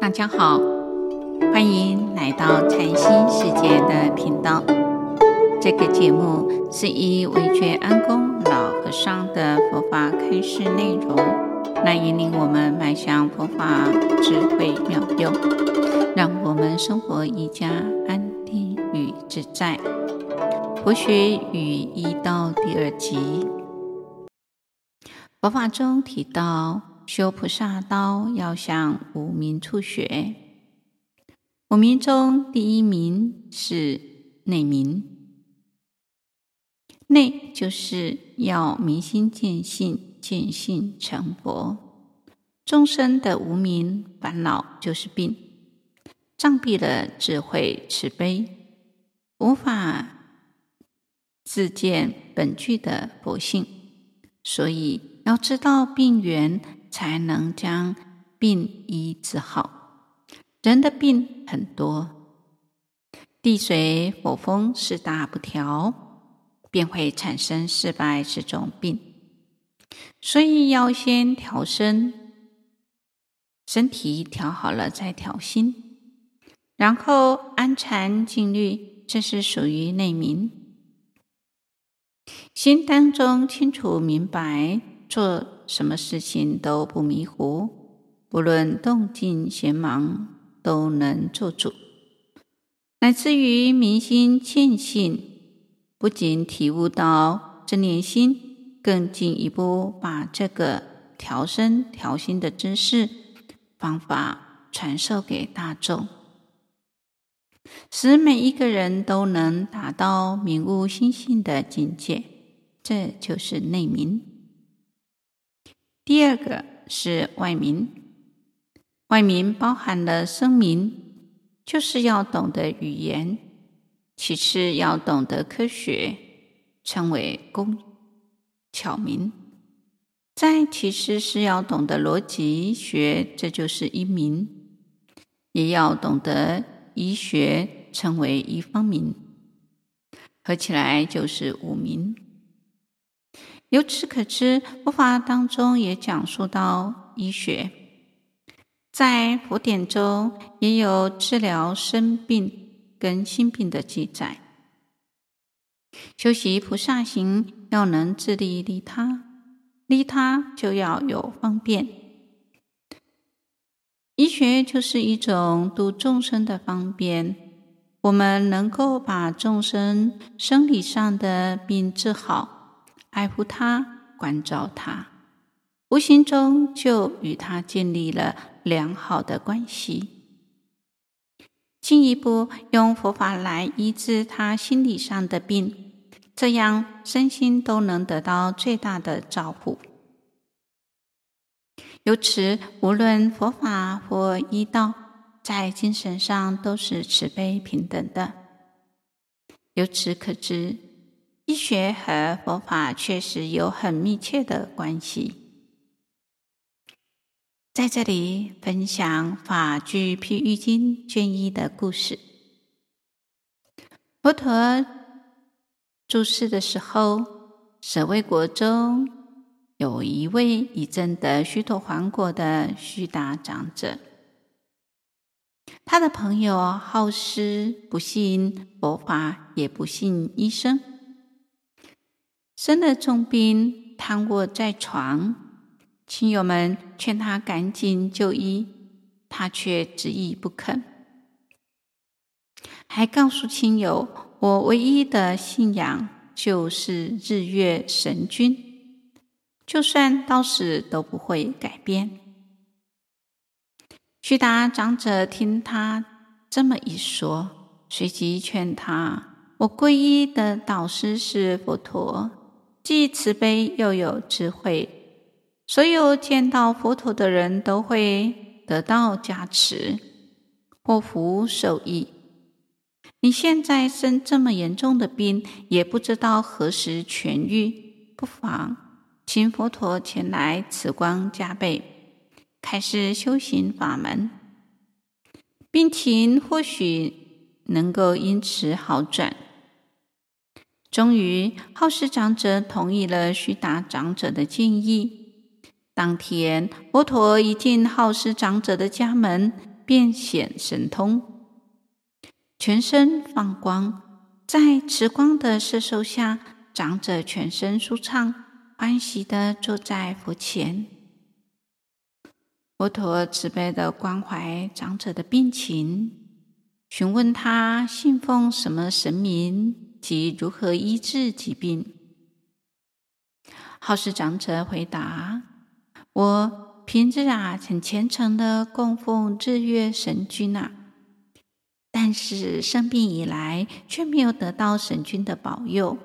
大家好，欢迎来到禅心世界的频道。这个节目是以惟觉安公老和尚的佛法开示内容，来引领我们迈向佛法智慧妙用，让我们生活愈加安定与自在。佛学与医道第二集，佛法中提到。修菩萨道要向无名处学，五名中第一名是内明，内就是要明心见性，见性成佛。众生的无名烦恼就是病，障蔽了智慧慈悲，无法自见本具的佛性，所以要知道病源。才能将病医治好。人的病很多，地水火风四大不调，便会产生四百十种病。所以要先调身，身体调好了再调心，然后安禅静虑，这是属于内明。心当中清楚明白，做什么事情都不迷糊，不论动静闲忙都能做主，乃至于明心见性，不仅体悟到正念心，更进一步把这个调身调心的知识方法传授给大众，使每一个人都能达到明悟心性的境界，这就是内明。第二个是外明，外明包含了声明，就是要懂得语言；其次要懂得科学，称为工巧明；再其次是要懂得逻辑学，这就是一明；也要懂得医学，称为一方明。合起来就是五明。由此可知，佛法当中也讲述到医学，在佛典中也有治疗身病跟心病的记载。修习菩萨行，要能自利利他，利他就要有方便。医学就是一种度众生的方便，我们能够把众生生理上的病治好。爱护他，关照他，无形中就与他建立了良好的关系。进一步用佛法来医治他心理上的病，这样身心都能得到最大的照顾。由此，无论佛法或医道，在精神上都是慈悲平等的。由此可知。医学和佛法确实有很密切的关系。在这里分享《法句譬喻经》卷一的故事。佛陀住世的时候，舍卫国中有一位已证得须陀洹果的须达长者，他的朋友好施，不信佛法，也不信医生。生了重病，瘫卧在床，亲友们劝他赶紧就医，他却执意不肯，还告诉亲友：“我唯一的信仰就是日月神君，就算到死都不会改变。”须达长者听他这么一说，随即劝他：“我皈依的导师是佛陀。”既慈悲又有智慧，所有见到佛陀的人都会得到加持，获福受益。你现在生这么严重的病，也不知道何时痊愈，不妨请佛陀前来慈光加被，开示修行法门，病情或许能够因此好转。终于，好施长者同意了须达长者的建议。当天，佛陀一进好施长者的家门，便显神通，全身放光，在慈光的摄受下，长者全身舒畅，欢喜地坐在佛前。佛陀慈悲地关怀长者的病情，询问他信奉什么神明及如何医治疾病。好事长者回答：“我平日啊，很虔诚地供奉日月神君啊，但是生病以来，却没有得到神君的保佑，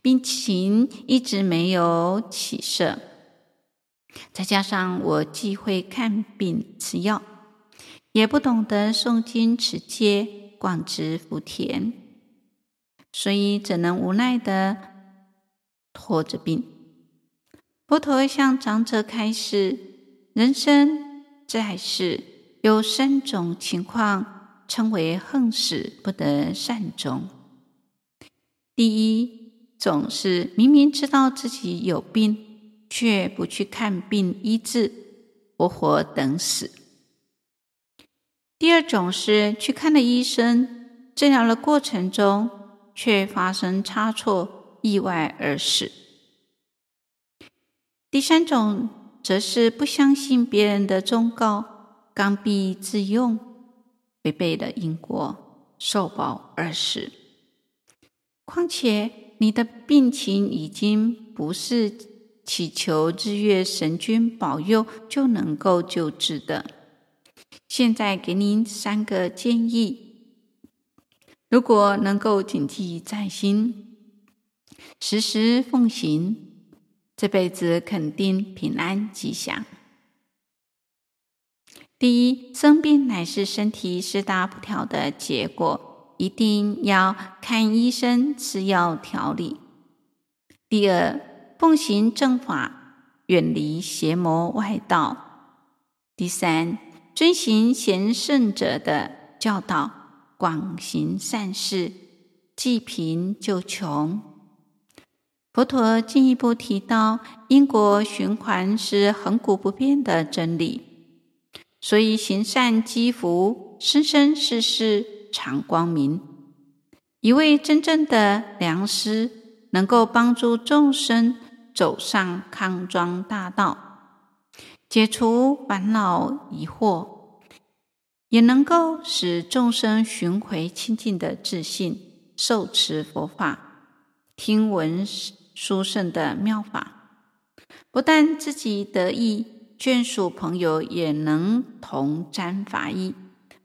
病情一直没有起色。再加上我既会看病吃药，也不懂得诵经持戒、广植福田，所以只能无奈的。”拖着病，佛陀向长者开示：人生在世有三种情况，称为横死不得善终。第一种是明明知道自己有病，却不去看病医治，活活等死；第二种是去看了医生，治疗的过程中却发生差错。意外而死。第三种则是不相信别人的忠告，刚愎自用，违背了因果，受报而死。况且你的病情已经不是祈求日月神君保佑就能够救治的。现在给您三个建议，如果能够谨记在心。时时奉行，这辈子肯定平安吉祥。第一，生病乃是身体四大不调的结果，一定要看医生吃药调理。第二，奉行正法，远离邪魔外道。第三，遵行贤圣者的教导，广行善事，济贫救穷。佛陀进一步提到，因果循环是恒古不变的真理，所以行善积福，生生世世常光明。一位真正的良师，能够帮助众生走上康庄大道，解除烦恼疑惑，也能够使众生寻回清净的自信，受持佛法，听闻。殊胜的妙法，不但自己得益，眷属朋友也能同沾法益。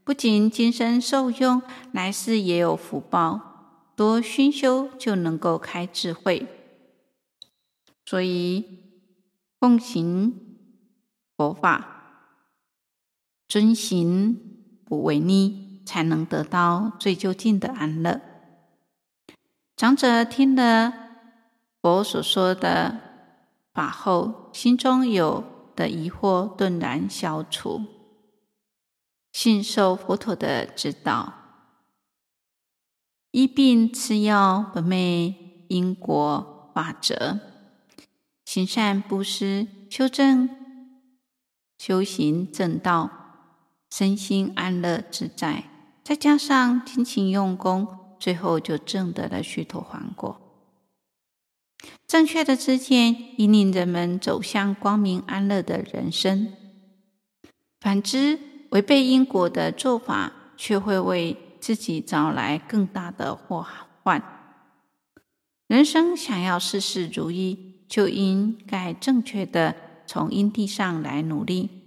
不仅今生受用，来世也有福报。多熏修就能够开智慧。所以，奉行佛法，遵行不违逆，才能得到最究竟的安乐。长者听了。佛所说的法后，心中有的疑惑顿然消除，信受佛陀的指导，医病吃药不昧因果法则，行善布施，修正修行正道，身心安乐自在，再加上精勤用功，最后就证得了须陀洹果。正确的知见，引领人们走向光明安乐的人生。反之，违背因果的做法，却会为自己招来更大的祸患。人生想要事事如意，就应该正确的从因地上来努力，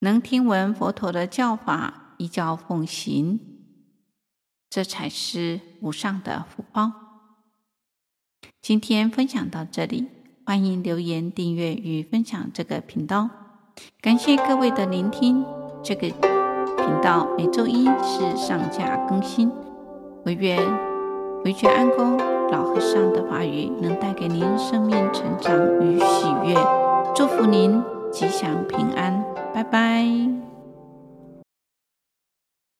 能听闻佛陀的教法，依教奉行，这才是无上的福报。今天分享到这里，欢迎留言、订阅与分享这个频道。感谢各位的聆听。这个频道每周一是上架更新。惟愿惟觉安公老和尚的法语能带给您生命成长与喜悦，祝福您吉祥平安。拜拜。